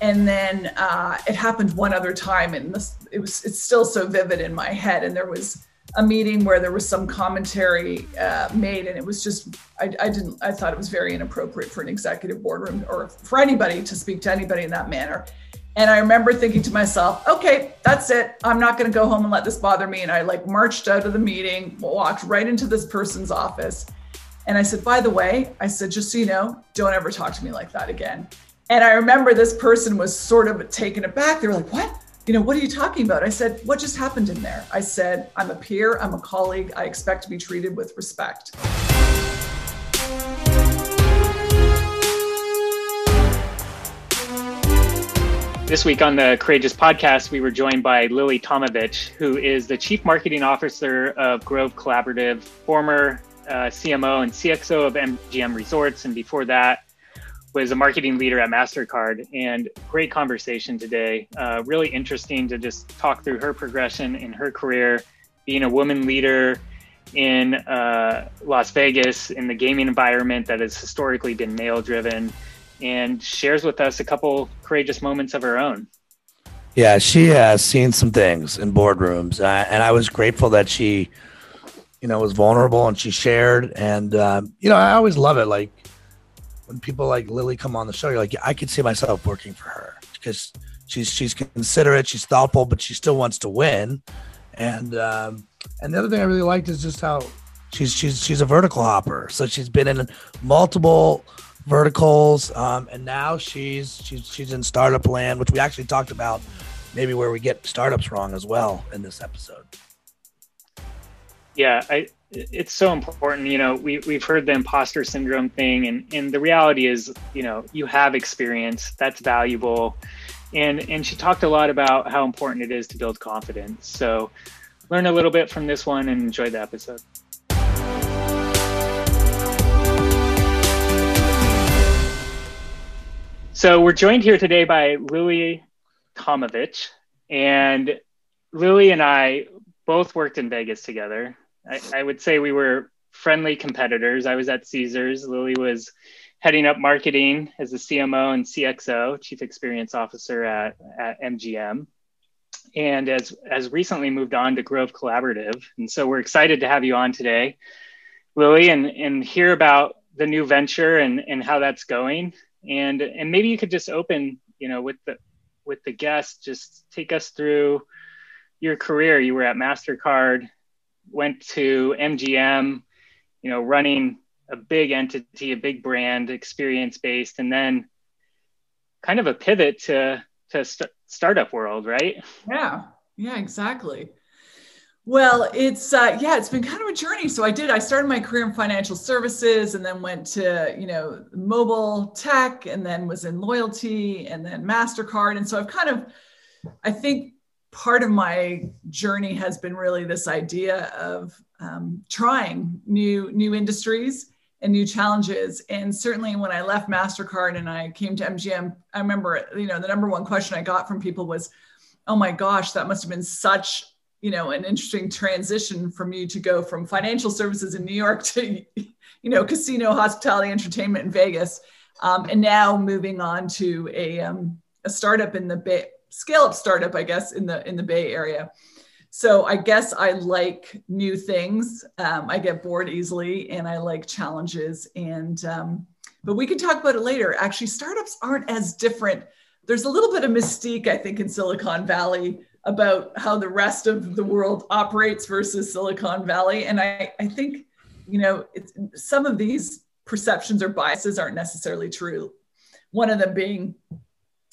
and then uh, it happened one other time and this, it was it's still so vivid in my head. And there was a meeting where there was some commentary uh, made and it was just I, I, didn't i thought it was very inappropriate for an executive boardroom or for anybody to speak to anybody in that manner. And i remember thinking to myself okay that's it. I'm not going to go home and let this bother me. And i like marched out of the meeting walked right into this person's office. And i said by the way i said just so you know don't ever talk to me like that again and I remember this person was sort of taken aback. They were like, what? You know, what are you talking about? I said, what just happened in there? I said, I'm a peer, I'm a colleague, I expect to be treated with respect. This week on the Courageous podcast, we were joined by Lili Tomovich, who is the Chief Marketing Officer of Grove Collaborative, former uh, CMO and CXO of MGM Resorts, and before that, was a marketing leader at MasterCard and great conversation today. Uh, really interesting to just talk through her progression in her career, being a woman leader in uh, Las Vegas in the gaming environment that has historically been male driven and shares with us a couple courageous moments of her own. Yeah, she has seen some things in boardrooms, uh, and I was grateful that she, you know, was vulnerable and she shared. And um, you know, I always love it. Like when people like Lili come on the show, you're like, yeah, I could see myself working for her because she's she's considerate, she's thoughtful, but she still wants to win. And um, and the other thing I really liked is just how she's she's she's a vertical hopper. So she's been in multiple verticals, um, and now she's she's she's in startup land, which we actually talked about, maybe where we get startups wrong as well in this episode. Yeah, I it's so important you know we, we've heard the imposter syndrome thing and and the reality is you know you have experience that's valuable. And and she talked a lot about how important it is to build confidence. So learn a little bit from this one and enjoy the episode. So we're joined here today by lili tomovich. And lili and i both worked in vegas together I, I would say we were friendly competitors. I was at Caesars. Lili was heading up marketing as the CMO and CXO, Chief Experience Officer at, at MGM. And as, as recently moved on to Grove Collaborative. And so we're excited to have you on today, Lili, and, and hear about the new venture and, and how that's going. And, and maybe you could just open, you know, with the, with the guest, just take us through your career. You were at MasterCard went to MGM, you know, running a big entity, a big brand, experience based, and then kind of a pivot to to st- startup world, right? Yeah, yeah, exactly. Well, it's uh, yeah, it's been kind of a journey. So I did. I started my career in financial services, and then went to you know mobile tech, and then was in loyalty, and then Mastercard. And so I've kind of, I think part of my journey has been really this idea of um, trying new new industries and new challenges. And certainly when I left Mastercard and I came to MGM, I remember you know the number one question I got from people was, "Oh my gosh, that must have been such." you know an interesting transition from you to go from financial services in new york to you know casino hospitality entertainment in vegas um, and now moving on to a, um, a startup in the bay scale up startup, I guess, in the in the Bay Area. So I guess I like new things. Um, I get bored easily, and I like challenges. And um, but we can talk about it later. Actually, startups aren't as different. There's a little bit of mystique, I think, in Silicon Valley about how the rest of the world operates versus Silicon Valley. And I, I think, you know, some of these perceptions or biases aren't necessarily true. One of them being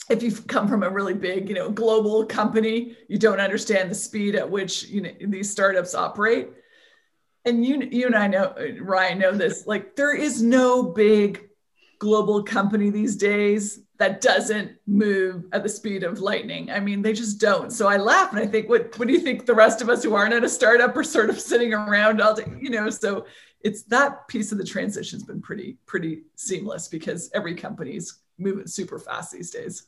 if you've come from a really big, you know, global company, you don't understand the speed at which you know these startups operate. And you, you and I know, Ryan, know this. Like, there is no big global company these days that doesn't move at the speed of lightning. I mean, they just don't. So I laugh and I think, what what do you think the rest of us who aren't at a startup are sort of sitting around all day, you know? So it's that piece of the transition's been pretty pretty seamless because every company's moving super fast these days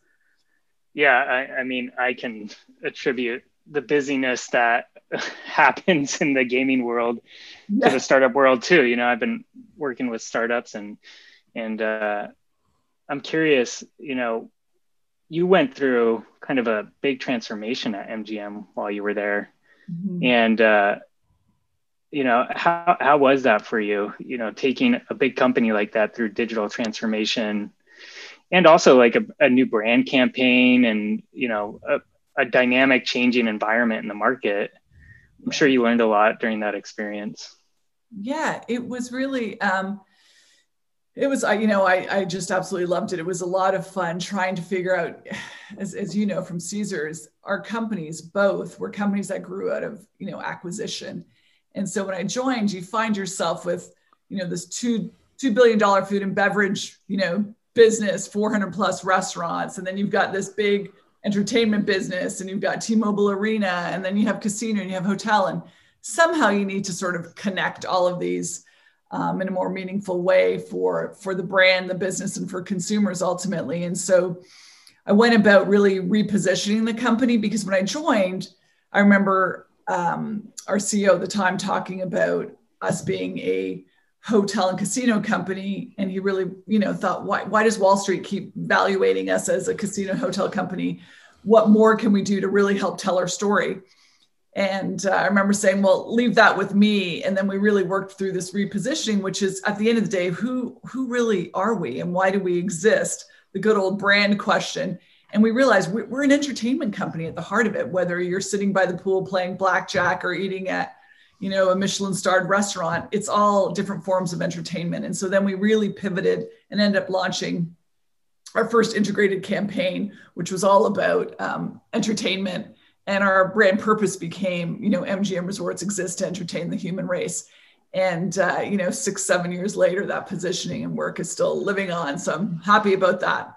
yeah, I, I mean, I can attribute the busyness that happens in the gaming world yeah. to the startup world too. You know, I've been working with startups and and uh, I'm curious, you know, you went through kind of a big transformation at MGM while you were there, mm-hmm. and uh, you know how how was that for you? You know, taking a big company like that through digital transformation, and also like a, a new brand campaign, and you know a, a dynamic, changing environment in the market. I'm sure you learned a lot during that experience. Yeah, it was really. Um, it was you know I, I just absolutely loved it it was a lot of fun trying to figure out as, as you know from caesars our companies both were companies that grew out of you know acquisition and so when i joined you find yourself with you know this two two billion dollar food and beverage you know business 400 plus restaurants and then you've got this big entertainment business and you've got t-mobile arena and then you have casino and you have hotel and somehow you need to sort of connect all of these um, in a more meaningful way for for the brand, the business, and for consumers ultimately. And so I went about really repositioning the company because when I joined, I remember um, our CEO at the time talking about us being a hotel and casino company and he really you know thought why, why does wall street keep valuating us as a casino hotel company what more can we do to really help tell our story and uh, I remember saying, well, leave that with me. And then we really worked through this repositioning, which is at the end of the day, who, who really are we and why do we exist? The good old brand question. And we realized we're an entertainment company at the heart of it, whether you're sitting by the pool playing blackjack or eating at, you know, a Michelin starred restaurant, it's all different forms of entertainment. And so then we really pivoted and ended up launching our first integrated campaign, which was all about um, entertainment. And our brand purpose became you know mgm resorts exist to entertain the human race. And uh, you know six seven years later that positioning and work is still living on. So i'm happy about that.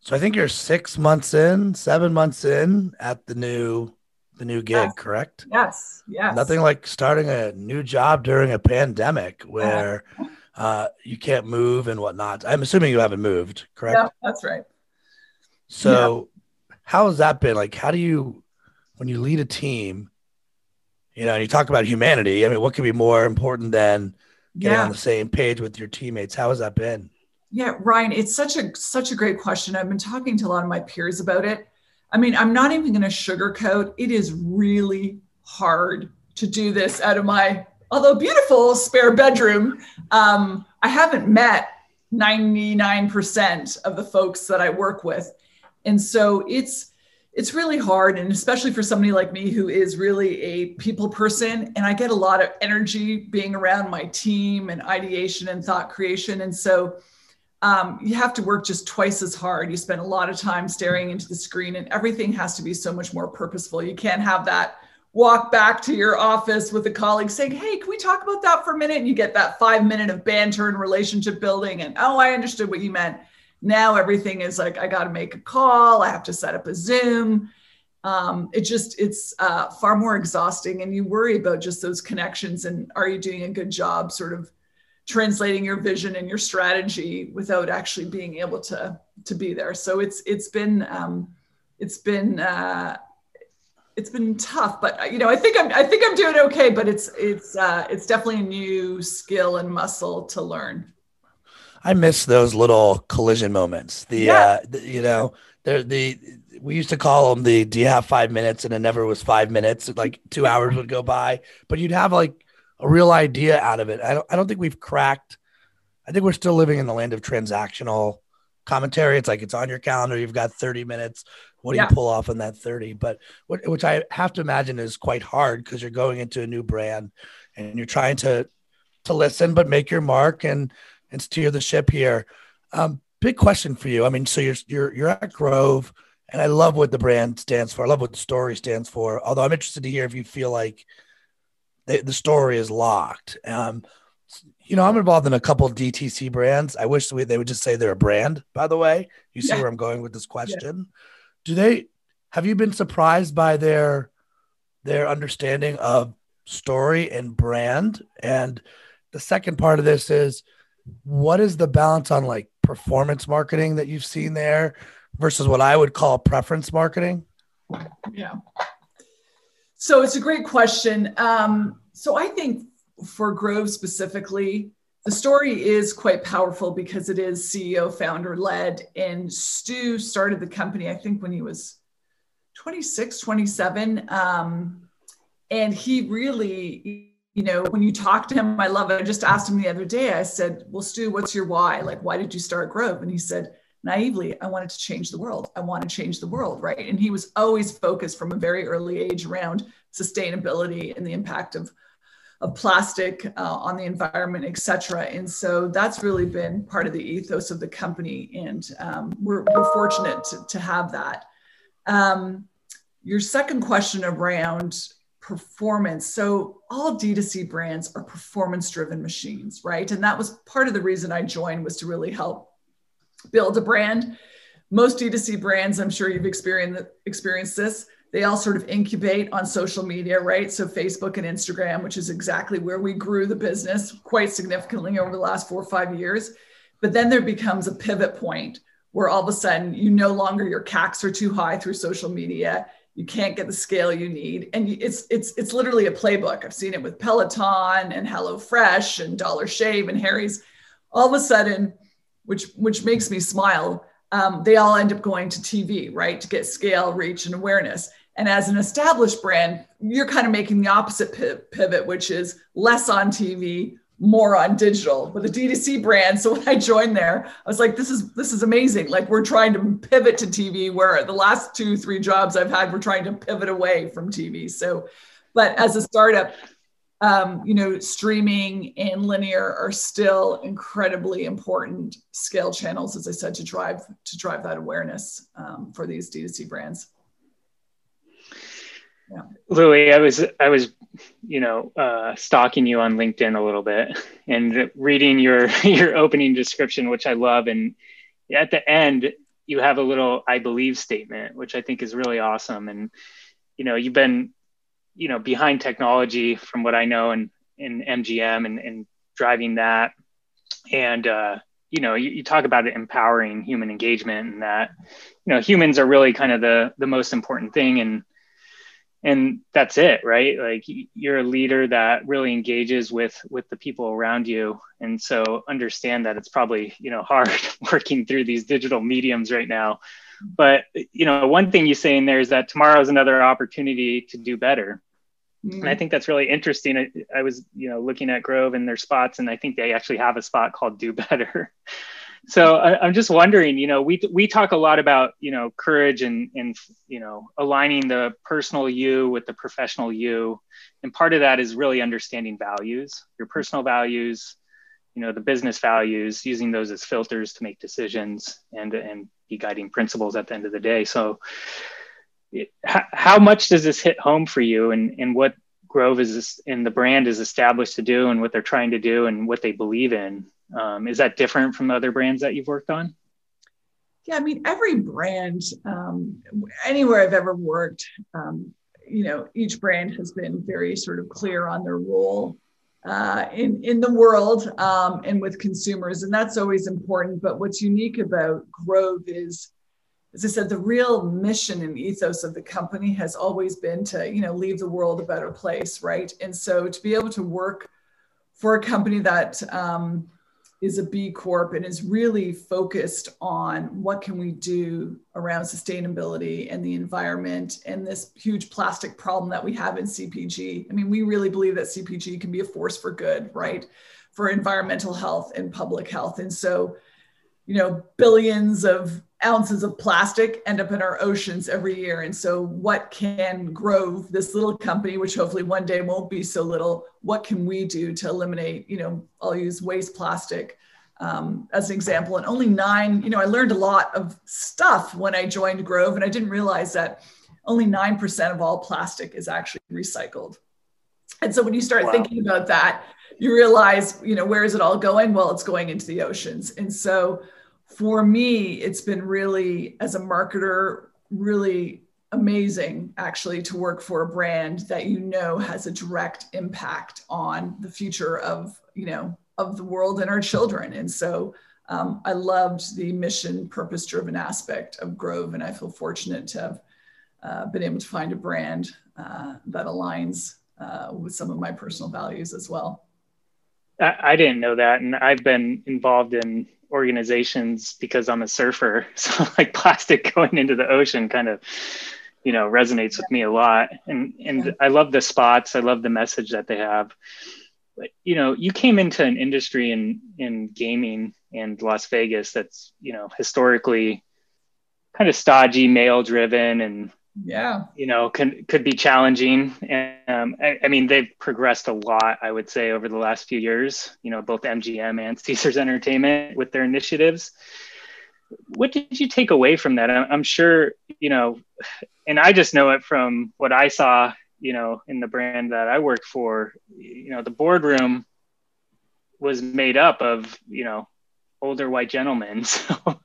So i think you're six months in seven months in at the new the new gig yes. correct yes yes nothing like starting a new job during a pandemic where uh, you can't move and whatnot i'm assuming you haven't moved correct yeah that's right so how has that been? Like, how do you, when you lead a team, you know, and you talk about humanity, I mean, what could be more important than getting yeah. on the same page with your teammates? How has that been? Yeah, Ryan, it's such a such a great question. I've been talking to a lot of my peers about it. I mean, I'm not even going to sugarcoat. It is really hard to do this out of my, although beautiful spare bedroom. Um, I haven't met 99% of the folks that I work with and so it's it's really hard and especially for somebody like me who is really a people person and i get a lot of energy being around my team and ideation and thought creation and so um, you have to work just twice as hard you spend a lot of time staring into the screen and everything has to be so much more purposeful you can't have that walk back to your office with a colleague saying hey can we talk about that for a minute and you get that five minute of banter and relationship building and oh i understood what you meant now everything is like, I got to make a call, I have to set up a Zoom. Um, it just, it's uh, far more exhausting. And you worry about just those connections and are you doing a good job sort of translating your vision and your strategy without actually being able to to be there so it's it's been um, it's been uh, it's been tough but you know i think i'm i think i'm doing okay but it's it's uh, it's definitely a new skill and muscle to learn I miss those little collision moments. The, yeah. uh, the, you know, the, the, we used to call them the, do you have five minutes? And it never was five minutes. Like two hours would go by, but you'd have like a real idea out of it. I don't, I don't think we've cracked. I think we're still living in the land of transactional commentary. It's like, it's on your calendar. You've got 30 minutes. What do yeah. you pull off in that 30? But what, which I have to imagine is quite hard because you're going into a new brand and you're trying to, to listen, but make your mark and, and steer the ship here. Um, big question for you. I mean, so you're you're you're at Grove, and I love what the brand stands for. I love what the story stands for. Although I'm interested to hear if you feel like the, the story is locked. Um, you know, I'm involved in a couple DTC brands. I wish they would just say they're a brand. By the way, you see yeah. where I'm going with this question. Yeah. Do they have you been surprised by their their understanding of story and brand? And the second part of this is what is the balance on like performance marketing that you've seen there versus what I would call preference marketing? Yeah. So it's a great question. Um, so I think for Grove specifically, the story is quite powerful because it is CEO founder led. And Stu started the company, I think, when he was 26, 27. Um, and he really, you know, when you talk to him, I love it. I just asked him the other day, I said, Well, Stu, what's your why? Like, why did you start Grove? And he said, naively, I wanted to change the world. I want to change the world, right? And he was always focused from a very early age around sustainability and the impact of of plastic uh, on the environment, et cetera. And so that's really been part of the ethos of the company. And um, we're, we're, fortunate to, to have that. Um, your second question around performance. So all D2C brands are performance driven machines, right? And that was part of the reason I joined was to really help build a brand. Most D2C brands, I'm sure you've experienced, experienced this, they all sort of incubate on social media, right? So Facebook and Instagram, which is exactly where we grew the business quite significantly over the last four or five years. But then there becomes a pivot point where all of a sudden you no longer your CACs are too high through social media. You can't get the scale you need, and it's it's it's literally a playbook. I've seen it with Peloton and HelloFresh and Dollar Shave and Harry's. All of a sudden, which which makes me smile. Um, they all end up going to TV, right, to get scale, reach, and awareness. And as an established brand, you're kind of making the opposite pivot, which is less on TV, more on digital with a D2C brand. So when I joined there, I was like, this is this is amazing. Like we're trying to pivot to TV where the last two, three jobs I've had, we're trying to pivot away from TV. So, but as a startup, um, you know, streaming and linear are still incredibly important scale channels, as I said, to drive to drive that awareness um, for these D2C brands yeah. Lili, I was I was, you know, uh, stalking you on LinkedIn a little bit and reading your your opening description, which I love, and at the end you have a little "I believe" statement, which I think is really awesome. And you know, you've been, you know, behind technology from what I know, and in MGM and, and driving that, and uh, you know, you, you talk about it empowering human engagement, and that you know humans are really kind of the the most important thing, and and that's it right? Like you're a leader that really engages with with the people around you. And so understand that it's probably you know hard working through these digital mediums right now. But you know one thing you say in there is that tomorrow is another opportunity to do better mm-hmm. and i think that's really interesting I, I was you know looking at grove and their spots and i think they actually have a spot called do better so I, am just wondering, you know, we we talk a lot about you know courage and and you know aligning the personal you with the professional you, and part of that is really understanding values, your personal values, you know, the business values, using those as filters to make decisions and and be guiding principles at the end of the day. So, how, how much does this hit home for you, and and what Grove is and the brand is established to do, and what they're trying to do, and what they believe in? Um, is that different from other brands that you've worked on? Yeah, I mean, every brand, um, anywhere I've ever worked, um, you know, each brand has been very sort of clear on their role uh, in in the world um, and with consumers, and that's always important. But what's unique about Grove is, as I said, the real mission and ethos of the company has always been to, you know, leave the world a better place, right? And so to be able to work for a company that um, is a B Corp and is really focused on what can we do around sustainability and the environment and this huge plastic problem that we have in CPG. I mean, we really believe that CPG can be a force for good, right? For environmental health and public health. And so, you know, billions of ounces of plastic end up in our oceans every year. And so, what can Grove, this little company, which hopefully one day won't be so little, what can we do to eliminate, you know, I'll use waste plastic um, as an example. And only nine, you know, I learned a lot of stuff when I joined Grove, and I didn't realize that only 9% of all plastic is actually recycled. And so when you start wow. thinking about that, you realize, you know, where is it all going? Well, it's going into the oceans. And so for me, it's been really, as a marketer, really amazing actually to work for a brand that you know has a direct impact on the future of, you know, of the world and our children. And so um, I loved the mission purpose driven aspect of Grove. And I feel fortunate to have uh, been able to find a brand uh, that aligns uh, with some of my personal values as well. I, I didn't know that, and I've been involved in organizations because I'm a surfer. So like plastic going into the ocean kind of, you know, resonates with me a lot. And and I love the spots. I love the message that they have. But you know, you came into an industry in in gaming and Las Vegas that's, you know, historically kind of stodgy, male driven and yeah. you know can could be challenging. And um, I, I, mean they've progressed a lot i would say over the last few years you know both mgm and caesars entertainment with their initiatives. What did you take away from that? I'm sure you know and i just know it from what i saw you know in the brand that i work for. You know the boardroom was made up of you know older white gentlemen. So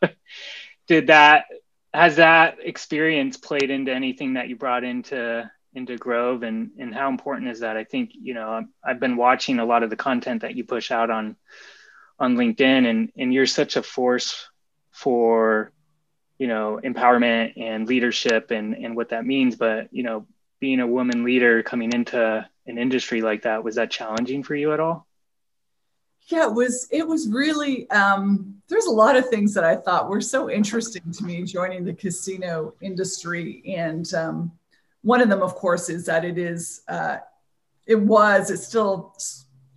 did that has that experience played into anything that you brought into into Grove? And and how important is that? I think you know I've been watching a lot of the content that you push out on on LinkedIn and and you're such a force for you know empowerment and leadership and and what that means. But you know being a woman leader coming into an industry like that was that challenging for you at all yeah it was it was really um, there's a lot of things that i thought were so interesting to me joining the casino industry. And um, one of them of course is that it is uh, it was it still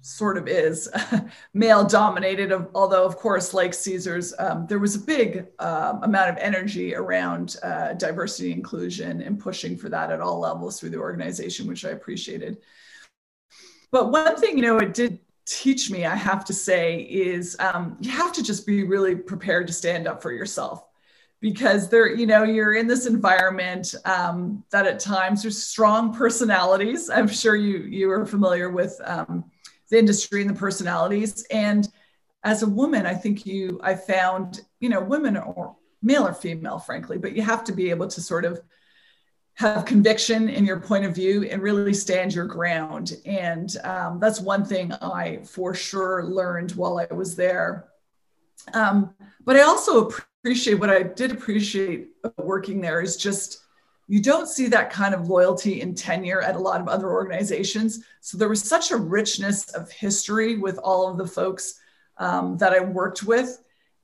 sort of is male dominated although of course like caesars um, there was a big uh, amount of energy around uh, diversity inclusion and pushing for that at all levels through the organization which i appreciated. But one thing you know it did teach me, I have to say, is um, you have to just be really prepared to stand up for yourself because there, you know, you're in this environment um, that at times there's strong personalities. I'm sure you you are familiar with um, the industry and the personalities. And as a woman, I think you, I found, you know, women or male or female, frankly, but you have to be able to sort of have conviction in your point of view and really stand your ground. And um, that's one thing I for sure learned while I was there. Um, but I also appreciate what I did appreciate working there is just you don't see that kind of loyalty and tenure at a lot of other organizations. So there was such a richness of history with all of the folks um, that I worked with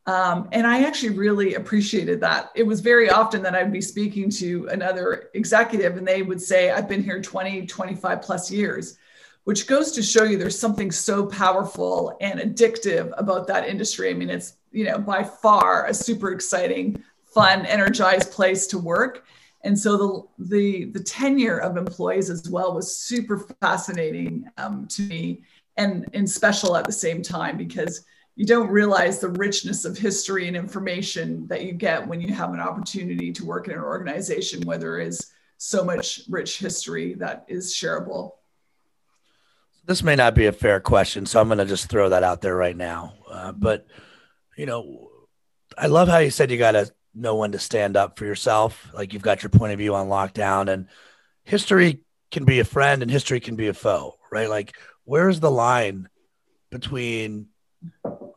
um, and I actually really appreciated that. It was very often that I'd be speaking to another executive and they would say, I've been here 20, 25 plus years, which goes to show you there's something so powerful and addictive about that industry. I mean, it's, you know, by far a super exciting, fun, energized place to work. And so the, the, the tenure of employees as well was super fascinating um, to me and, and special at the same time because you don't realize the richness of history and information that you get when you have an opportunity to work in an organization where there is so much rich history that is shareable. This may not be a fair question, so I'm going to just throw that out there right now. Uh, but, you know, I love how you said you got to know when to stand up for yourself. Like you've got your point of view on lockdown, and history can be a friend and history can be a foe, right? Like, where's the line between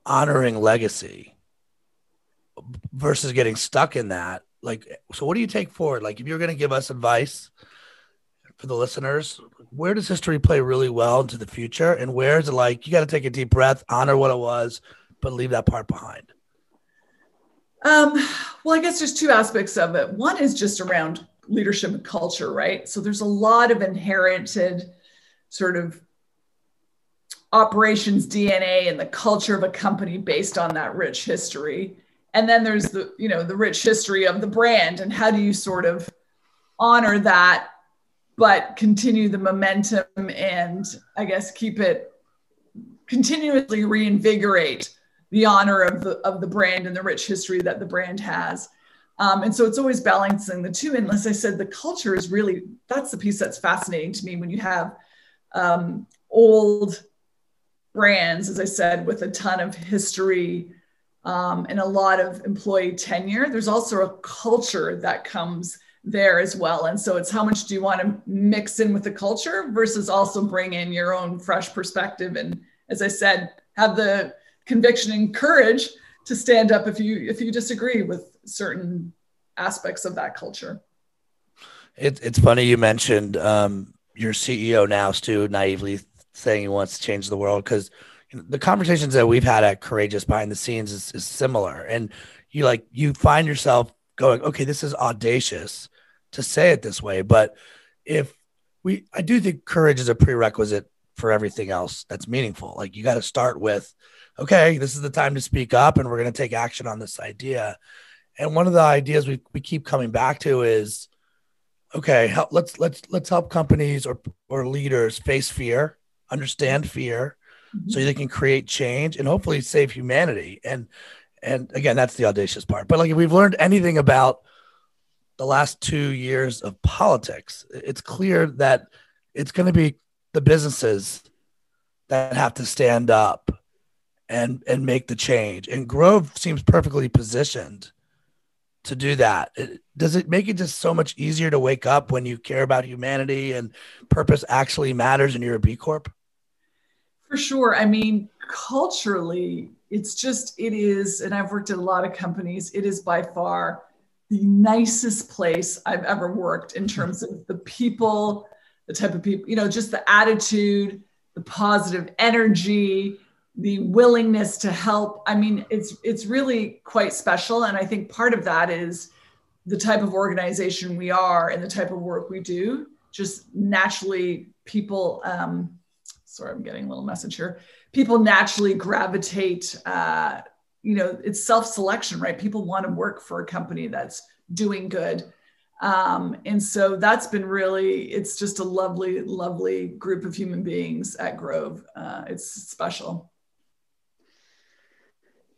honoring legacy versus getting stuck in that like so what do you take forward? Like if you're going to give us advice for the listeners where does history play really well into the future? And where is it like you got to take a deep breath honor what it was but leave that part behind? Um, well i guess there's two aspects of it. One is just around leadership and culture right? So there's a lot of inherited sort of operations DNA and the culture of a company based on that rich history. And then there's the, you know, the rich history of the brand and how do you sort of honor that but continue the momentum and I guess keep it continuously reinvigorate the honor of the of the brand and the rich history that the brand has. Um, and so it's always balancing the two. And as I said, the culture is really that's the piece that's fascinating to me when you have um, old brands, as I said, with a ton of history um, and a lot of employee tenure. There's also a culture that comes there as well. And so it's how much do you want to mix in with the culture versus also bring in your own fresh perspective. And as I said, have the conviction and courage to stand up if you if you disagree with certain aspects of that culture. It, it's funny you mentioned um, your CEO now, Stu, naively saying he wants to change the world because the conversations that we've had at Courageous behind the scenes is, is similar. And you like you find yourself going, okay, this is audacious to say it this way, but if we, I do think courage is a prerequisite for everything else that's meaningful. Like you got to start with, okay, this is the time to speak up, and we're going to take action on this idea. And one of the ideas we, we keep coming back to is, okay, help, let's let's let's help companies or or leaders face fear, understand fear, mm-hmm. so they can create change and hopefully save humanity. And and again, that's the audacious part. But like if we've learned anything about the last two years of politics, it's clear that it's going to be the businesses that have to stand up and and make the change. And Grove seems perfectly positioned to do that. Does it make it just so much easier to wake up when you care about humanity and purpose actually matters and you're a B Corp? For sure. I mean, culturally, it's just, it is, and I've worked at a lot of companies, it is by far the nicest place I've ever worked in terms of the people, the type of people, you know, just the attitude, the positive energy, the willingness to help. I mean, it's it's really quite special. And I think part of that is the type of organization we are and the type of work we do. Just naturally, people. Um, sorry, I'm getting a little message here. People naturally gravitate. Uh, you know, it's self-selection, right? People want to work for a company that's doing good. Um, and so that's been really, it's just a lovely, lovely group of human beings at Grove. Uh, it's special.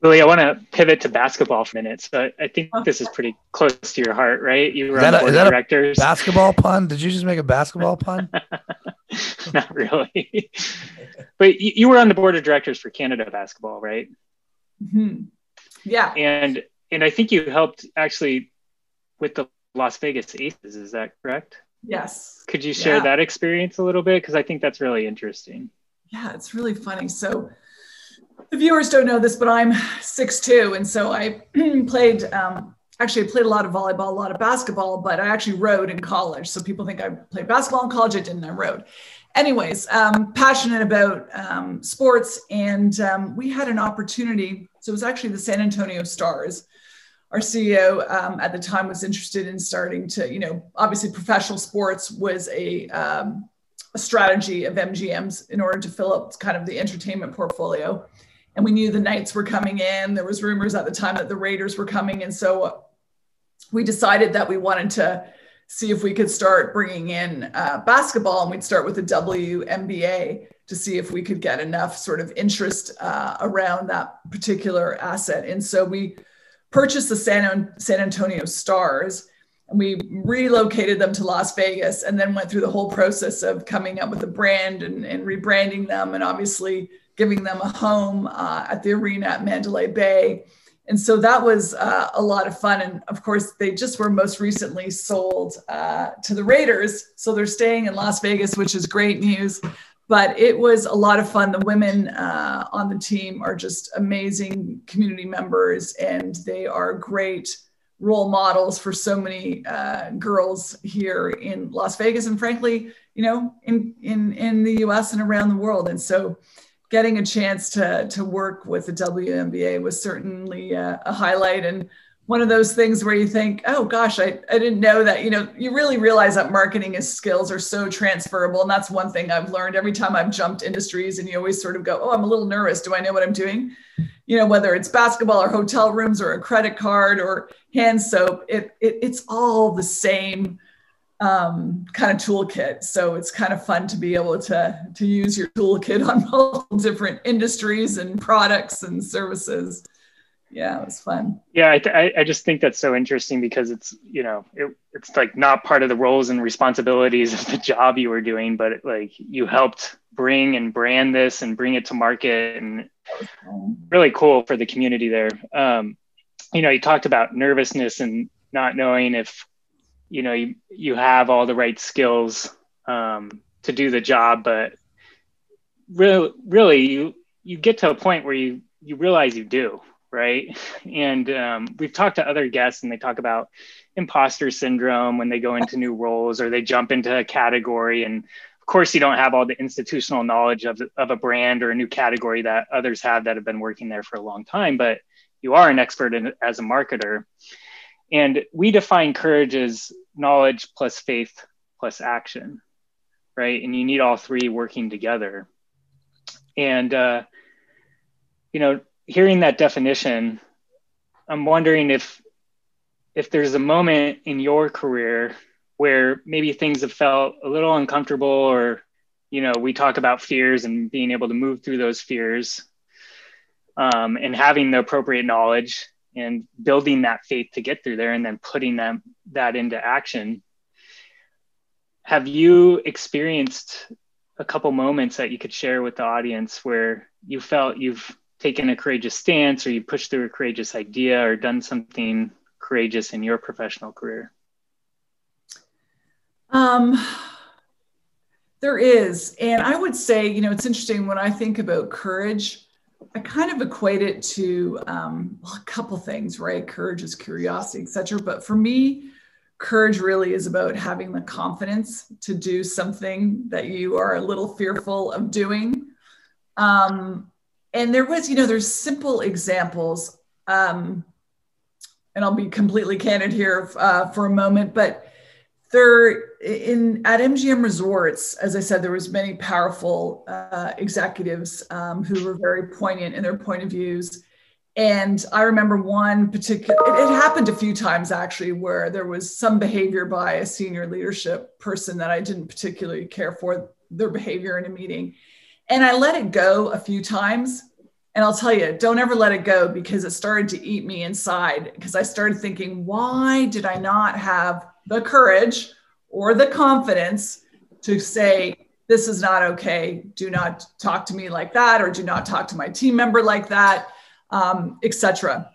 Lili, I want to pivot to basketball for a minute. So I think this is pretty close to your heart, right? You were is on board of directors. basketball pun? Did you just make a basketball pun? Not really. but you, you, were on the board of directors for Canada basketball, right? Mm-hmm. Yeah. And and I think you helped actually with the Las Vegas Aces. Is that correct? Yes. Could you share yeah. that experience a little bit? Because I think that's really interesting. Yeah, it's really funny. So the viewers don't know this, but I'm six two, and so I played. Um, actually, I played a lot of volleyball, a lot of basketball, but I actually rowed in college. So people think I played basketball in college. I didn't. I rowed. Anyways, um, passionate about um, sports, and um, we had an opportunity. So it was actually the San Antonio Stars. Our CEO um, at the time was interested in starting to, you know, obviously professional sports was a um, strategy of MGM's in order to fill up kind of the entertainment portfolio and we knew the Knights were coming in. There was rumors at the time that the Raiders were coming, and so we decided that we wanted to see if we could start bringing in uh, basketball, and we'd start with the WNBA to see if we could get enough sort of interest uh, around that particular asset. And so we purchased the San, San Antonio Stars and we relocated them to Las Vegas and then went through the whole process of coming up with a brand and, and rebranding them and obviously giving them a home uh, at the arena at Mandalay Bay. And so that was uh, a lot of fun. And of course, they just were most recently sold uh, to the Raiders. So they're staying in Las Vegas, which is great news. But it was a lot of fun. The women uh, on the team are just amazing community members, and they are great role models for so many uh, girls here in Las Vegas, and frankly, you know, in in in the U.S. and around the world. And so getting a chance to to work with the WNBA was certainly a, a, highlight and one of those things where you think, oh gosh, I, I didn't know that. You know, you really realize that marketing is skills are so transferable. And that's one thing I've learned every time I've jumped industries and you always sort of go, oh, I'm a little nervous. Do I know what I'm doing? You know, whether it's basketball or hotel rooms or a credit card or hand soap, it, it it's all the same um, kind of toolkit. So it's kind of fun to be able to to use your toolkit on multiple different industries and products and services. Yeah, it was fun. Yeah, I, th- I just think that's so interesting because it's you know it, it's like not part of the roles and responsibilities of the job you were doing, but it, like you helped bring and brand this and bring it to market and really cool for the community there. Um, you know, you talked about nervousness and not knowing if you know you, you have all the right skills um, to do the job but really really you you get to a point where you you realize you do right and um, we've talked to other guests and they talk about imposter syndrome when they go into new roles or they jump into a category and of course, you don't have all the institutional knowledge of, of a brand or a new category that others have that have been working there for a long time, but you are an expert in, as a marketer. And we define courage as knowledge plus faith plus action, right? And you need all three working together. And, uh, you know, hearing that definition, I'm wondering if if there's a moment in your career where maybe things have felt a little uncomfortable or you know we talk about fears and being able to move through those fears um, and having the appropriate knowledge and building that faith to get through there and then putting them that into action. Have you experienced a couple moments that you could share with the audience where you felt you've taken a courageous stance or you pushed through a courageous idea or done something courageous in your professional career um, there is. And I would say, you know, it's interesting when I think about courage, I kind of equate it to um, well, a couple things, right? Courage is curiosity, etc. But for me, courage really is about having the confidence to do something that you are a little fearful of doing. Um, and there was, you know, there's simple examples. Um, and I'll be completely candid here uh, for a moment, but there in at MGM Resorts, as I said, there was many powerful uh, executives um, who were very poignant in their point of views. And I remember one particular, it, it, happened a few times actually, where there was some behavior by a senior leadership person that I didn't particularly care for their behavior in a meeting. And I let it go a few times. And I'll tell you, don't ever let it go because it started to eat me inside. Because I started thinking, why did I not have the courage or the confidence to say, this is not okay. Do not talk to me like that, or do not talk to my team member like that, um, etc.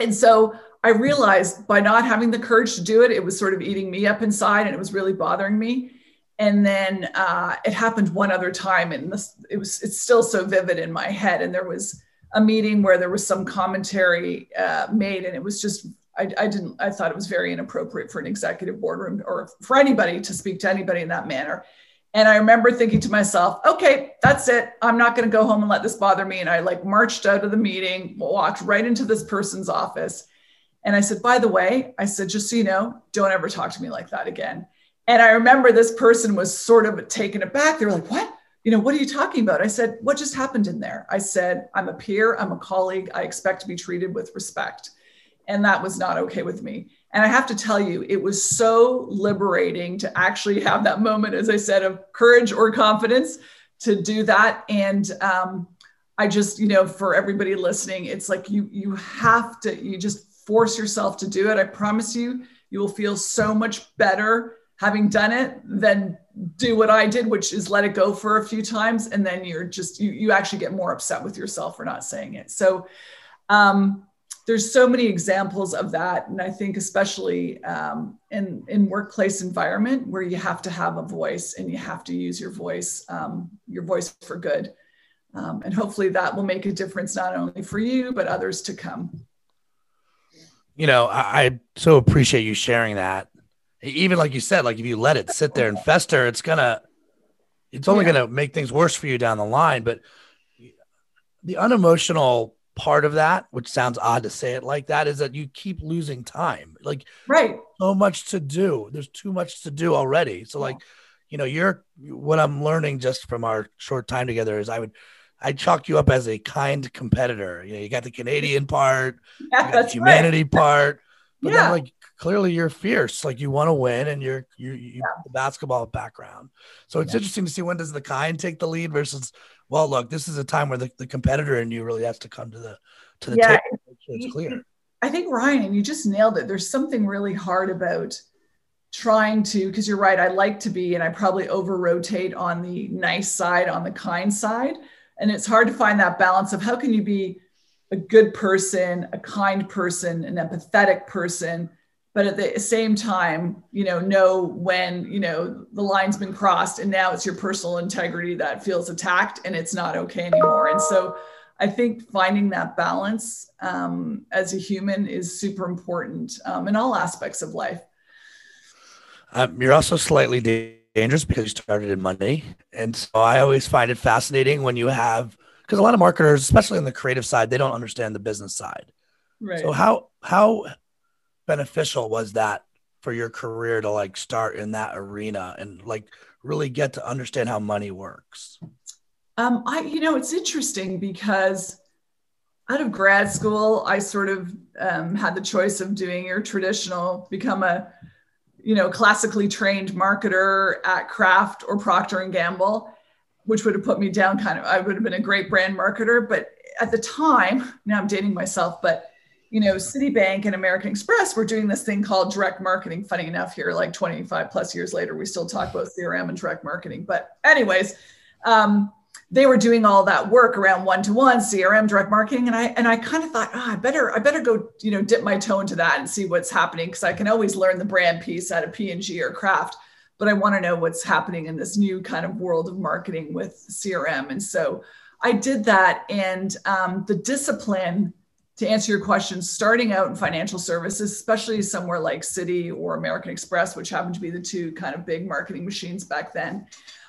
And so I realized by not having the courage to do it, it was sort of eating me up inside, and it was really bothering me. And then uh, it happened one other time, and this, it was it's still so vivid in my head. And there was a meeting where there was some commentary uh, made, and it was just I, I, didn't i thought it was very inappropriate for an executive boardroom or for anybody to speak to anybody in that manner. And i remember thinking to myself okay that's it. I'm not going to go home and let this bother me. And i like marched out of the meeting walked right into this person's office. And i said by the way i said just so you know don't ever talk to me like that again and i remember this person was sort of taken aback. They were like what? You know what are you talking about? I said what just happened in there? I said i'm a peer. I'm a colleague. I expect to be treated with respect. And that was not okay with me. And I have to tell you, it was so liberating to actually have that moment, as I said, of courage or confidence to do that. And um, I just, you know, for everybody listening, it's like you you have to, you just force yourself to do it. I promise you, you will feel so much better having done it than do what I did, which is let it go for a few times, and then you're just you you actually get more upset with yourself for not saying it. So. Um, there's so many examples of that and i think especially um, in in workplace environment where you have to have a voice and you have to use your voice um, your voice for good um, and hopefully that will make a difference not only for you but others to come you know I, I so appreciate you sharing that even like you said like if you let it sit there and fester it's gonna it's only oh, yeah. gonna make things worse for you down the line but the unemotional part of that, which sounds odd to say it like that, is that you keep losing time. Like, right, so much to do. There's too much to do already. So, like, you know, you're what I'm learning just from our short time together is I would I chalk you up as a kind competitor. You know, you got the Canadian part, yeah, the humanity right. part, but yeah. then like clearly you're fierce. Like you want to win, and you're you you yeah. the basketball background. So it's yeah. interesting to see when does the kind take the lead versus well, look, this is a time where the, the competitor in you really has to come to the to the yeah, table. It's clear. I think Ryan, and you just nailed it. There's something really hard about trying to because you're right. I like to be, and I probably over rotate on the nice side, on the kind side, and it's hard to find that balance of how can you be a good person, a kind person, an empathetic person, but at the same time you know know when you know the line's been crossed and now it's your personal integrity that feels attacked and it's not okay anymore and so i think finding that balance um, as a human is super important um, in all aspects of life um, you're also slightly dangerous because you started in money. And so I always find it fascinating when you have because a lot of marketers, especially on the creative side, they don't understand the business side. Right. So how how beneficial was that for your career to like start in that arena and like really get to understand how money works? Um, I you know it's interesting because out of grad school, I sort of um, had the choice of doing your traditional, become a, you know, classically trained marketer at Kraft or Procter and Gamble, which would have put me down kind of. I would have been a great brand marketer, but at the time, now I'm dating myself, but you know, Citibank and American Express were doing this thing called direct marketing. Funny enough, here, like 25 plus years later, we still talk about CRM and direct marketing. But anyways, um, they were doing all that work around one-to-one crm direct marketing and i and i kind of thought oh, i better i better go you know dip my toe into that and see what's happening because i can always learn the brand piece out of p&g or kraft but i want to know what's happening in this new kind of world of marketing with crm and so i did that and um, the discipline to answer your question starting out in financial services especially somewhere like citi or american express which happened to be the two kind of big marketing machines back then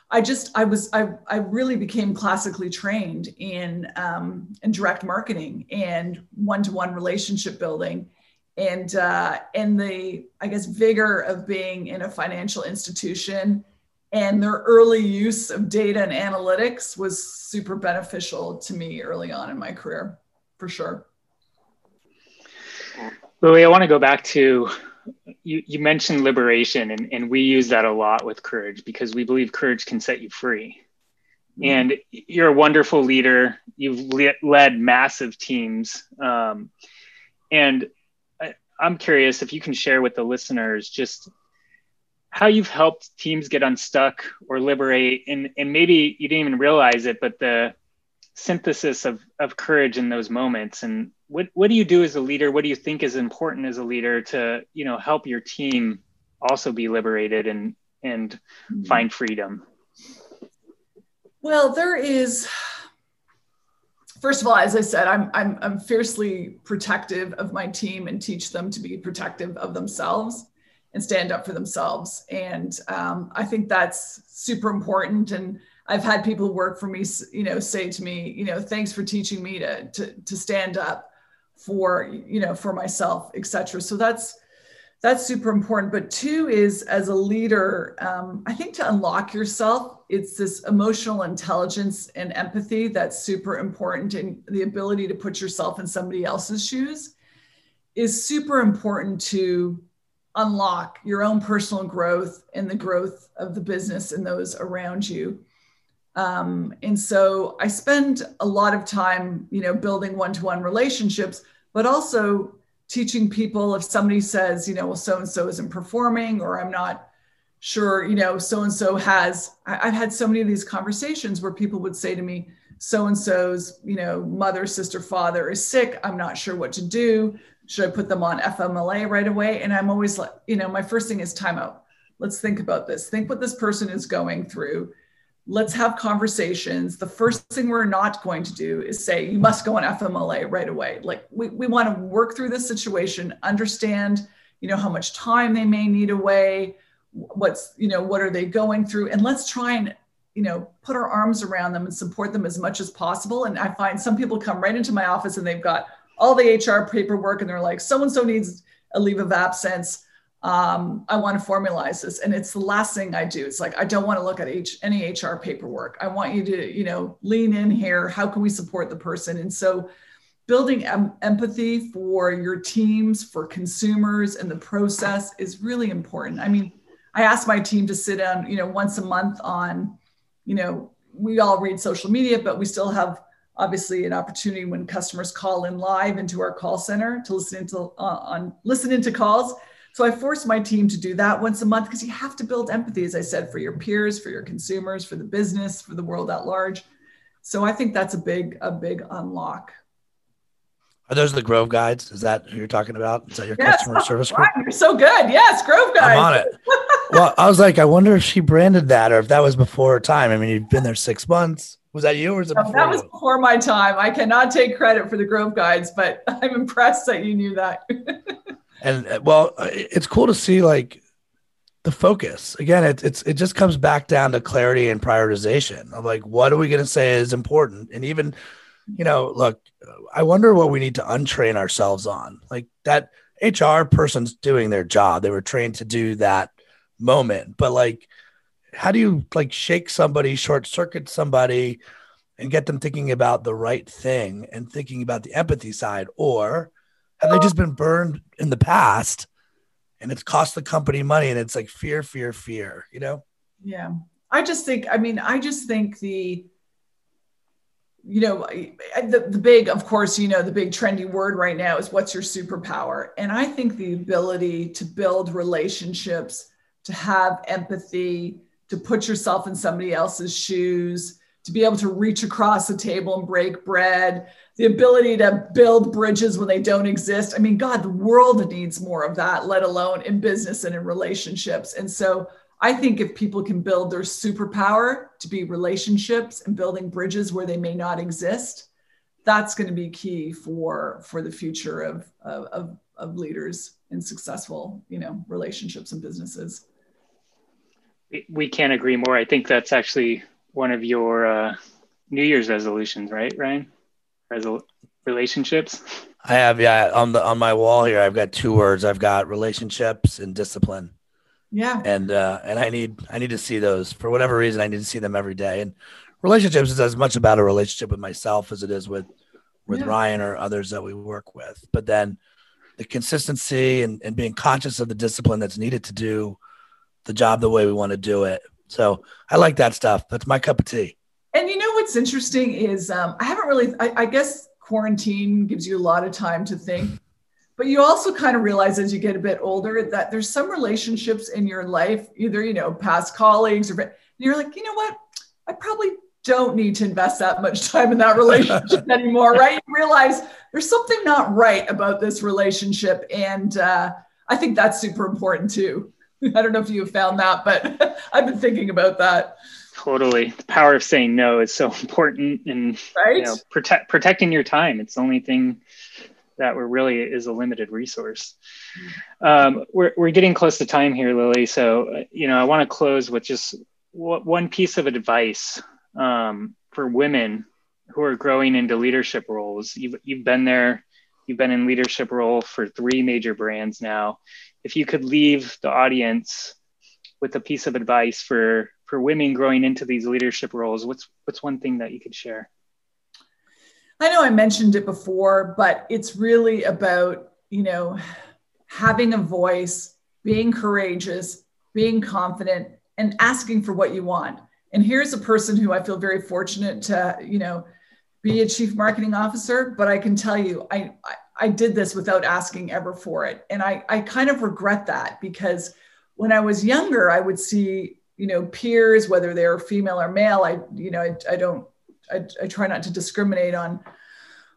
I just I was I I really became classically trained in um, in direct marketing and one to one relationship building, and uh, and the I guess vigor of being in a financial institution and their early use of data and analytics was super beneficial to me early on in my career, for sure. Lili, I want to go back to you, you mentioned liberation, and, and we use that a lot with courage because we believe courage can set you free. Mm-hmm. And you're a wonderful leader. You've le- led massive teams. Um, and I'm curious if you can share with the listeners just how you've helped teams get unstuck or liberate. And, and maybe you didn't even realize it, but the synthesis of, of courage in those moments and what what do you do as a leader what do you think is important as a leader to you know help your team also be liberated and and mm-hmm. find freedom well there is first of all as i said I'm, I'm i'm fiercely protective of my team and teach them to be protective of themselves and stand up for themselves. And um, i think that's super important. And i've had people work for me you know say to me you know thanks for teaching me to to, to stand up for you know for myself etc so that's that's super important. But two is as a leader um, i think to unlock yourself it's this emotional intelligence and empathy that's super important and the ability to put yourself in somebody else's shoes is super important to unlock your own personal growth and the growth of the business and those around you. Um, and so I spend a lot of time, you know, building one-to-one relationships, but also teaching people if somebody says, you know, well, so-and-so isn't performing, or I'm not sure, you know, so-and-so has, I, I've had so many of these conversations where people would say to me, so-and-so's, you know, mother, sister, father is sick. I'm not sure what to do. Should I put them on FMLA right away? And I'm always like, you know, my first thing is timeout. Let's think about this. Think what this person is going through let's have conversations. The first thing we're not going to do is say, you must go on FMLA right away. Like we, we want to work through this situation, understand, you know, how much time they may need away, what's, you know, what are they going through? And let's try and, you know, put our arms around them and support them as much as possible. And I find some people come right into my office and they've got all the HR paperwork and they're like, so-and-so needs a leave of absence um, I want to formalize this. And it's the last thing I do. It's like, I don't want to look at H, any HR paperwork. I want you to, you know, lean in here. How can we support the person? And so building em- empathy for your teams, for consumers and the process is really important. I mean, I asked my team to sit down, you know, once a month on, you know, we all read social media, but we still have obviously an opportunity when customers call in live into our call center to listen into uh, on listen into calls so I force my team to do that once a month because you have to build empathy, as I said, for your peers, for your consumers, for the business, for the world at large. So I think that's a big, a big unlock. Are those the Grove Guides? Is that who you're talking about? Is that your yes, customer service group? You're so good. Yes, Grove Guides. I'm on it. well, I was like, I wonder if she branded that or if that was before her time. I mean, you've been there six months. Was that you or was it before? that was you? before my time. I cannot take credit for the Grove Guides, but I'm impressed that you knew that. and uh, well, uh, it's cool to see like the focus. Again it, it's it just comes back down to clarity and prioritization of like what are we going to say is important? And even you know look i wonder what we need to untrain ourselves on. Like that hr person's doing their job. They were trained to do that moment. But like how do you like shake somebody short circuit somebody and get them thinking about the right thing and thinking about the empathy side? Or have they just been burned in the past and it's cost the company money and it's like fear fear fear you know? Yeah. I just think i mean i just think the you know the, the big of course you know the big trendy word right now is what's your superpower? And i think the ability to build relationships to have empathy to put yourself in somebody else's shoes to be able to reach across the table and break bread, the ability to build bridges when they don't exist. I mean, God, the world needs more of that, let alone in business and in relationships. And so I think if people can build their superpower to be relationships and building bridges where they may not exist, that's going to be key for for the future of of, of leaders in successful, you know, relationships and businesses. We can't agree more. I think that's actually one of your uh, New Year's resolutions, right, Ryan? Resol- relationships. I have, yeah, on the on my wall here. I've got two words. I've got relationships and discipline. Yeah. And uh, and I need I need to see those for whatever reason. I need to see them every day. And relationships is as much about a relationship with myself as it is with with yeah. Ryan or others that we work with. But then the consistency and, and being conscious of the discipline that's needed to do the job the way we want to do it so I like that stuff. That's my cup of tea. And you know what's interesting is um, I haven't really, I, I guess quarantine gives you a lot of time to think, but you also kind of realize as you get a bit older that there's some relationships in your life, either, you know, past colleagues or you're like, you know what? I probably don't need to invest that much time in that relationship anymore, right? You realize there's something not right about this relationship. And uh, I think that's super important too. I don't know if you have found that, but I've been thinking about that. Totally. The power of saying no is so important and right? you know, protect protecting your time. It's the only thing that we're really is a limited resource. Um, we're, we're getting close to time here, Lili. So, you know, I want to close with just w- one piece of advice um, for women who are growing into leadership roles. You've, you've been there, you've been in leadership role for three major brands now if you could leave the audience with a piece of advice for for women growing into these leadership roles, what's what's one thing that you could share? I know I mentioned it before, but it's really about, you know, having a voice, being courageous, being confident, and asking for what you want. And here's a person who I feel very fortunate to, you know, be a chief marketing officer, but I can tell you, I, I did this without asking ever for it. And I, I kind of regret that because when I was younger, I would see, you know, peers, whether they're female or male. I, you know, I, I don't, I, I try not to discriminate on,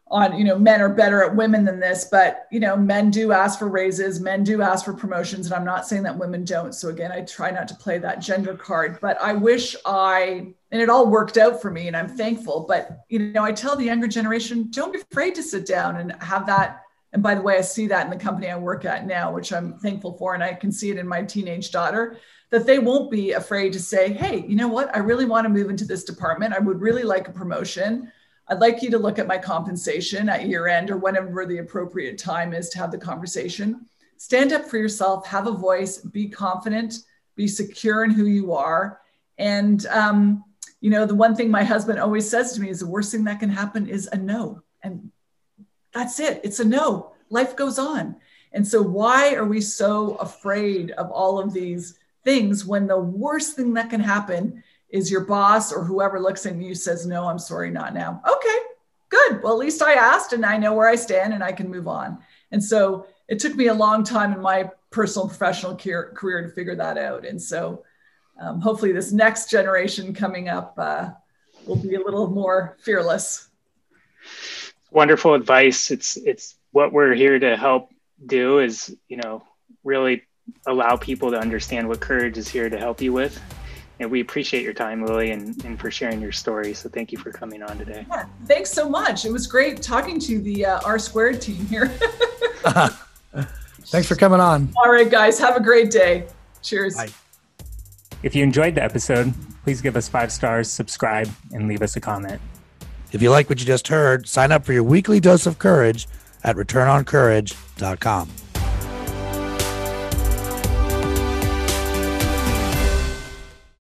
on, you know, men are better at women than this, but, you know, men do ask for raises, men do ask for promotions. And I'm not saying that women don't. So again, I try not to play that gender card, but I wish I, and it all worked out for me and i'm thankful but you know i tell the younger generation don't be afraid to sit down and have that and by the way i see that in the company i work at now which i'm thankful for and i can see it in my teenage daughter that they won't be afraid to say hey you know what i really want to move into this department i would really like a promotion i'd like you to look at my compensation at year end or whenever the appropriate time is to have the conversation stand up for yourself have a voice be confident be secure in who you are and um, you know, the one thing my husband always says to me is the worst thing that can happen is a no. And that's it. It's a no. Life goes on. And so, why are we so afraid of all of these things when the worst thing that can happen is your boss or whoever looks at you says, No, I'm sorry, not now. Okay, good. Well, at least I asked and I know where I stand and I can move on. And so, it took me a long time in my personal professional career to figure that out. And so, um, hopefully this next generation coming up uh, will be a little more fearless. Wonderful advice. It's it's what we're here to help do is you know really allow people to understand what courage is here to help you with. And we appreciate your time, Lili, and, and for sharing your story. So thank you for coming on today. Yeah, thanks so much. It was great talking to the uh, R squared team here. thanks for coming on. All right, guys. Have a great day. Cheers. Bye. If you enjoyed the episode, please give us five stars, subscribe, and leave us a comment. If you like what you just heard, sign up for your weekly dose of courage at returnoncourage.com.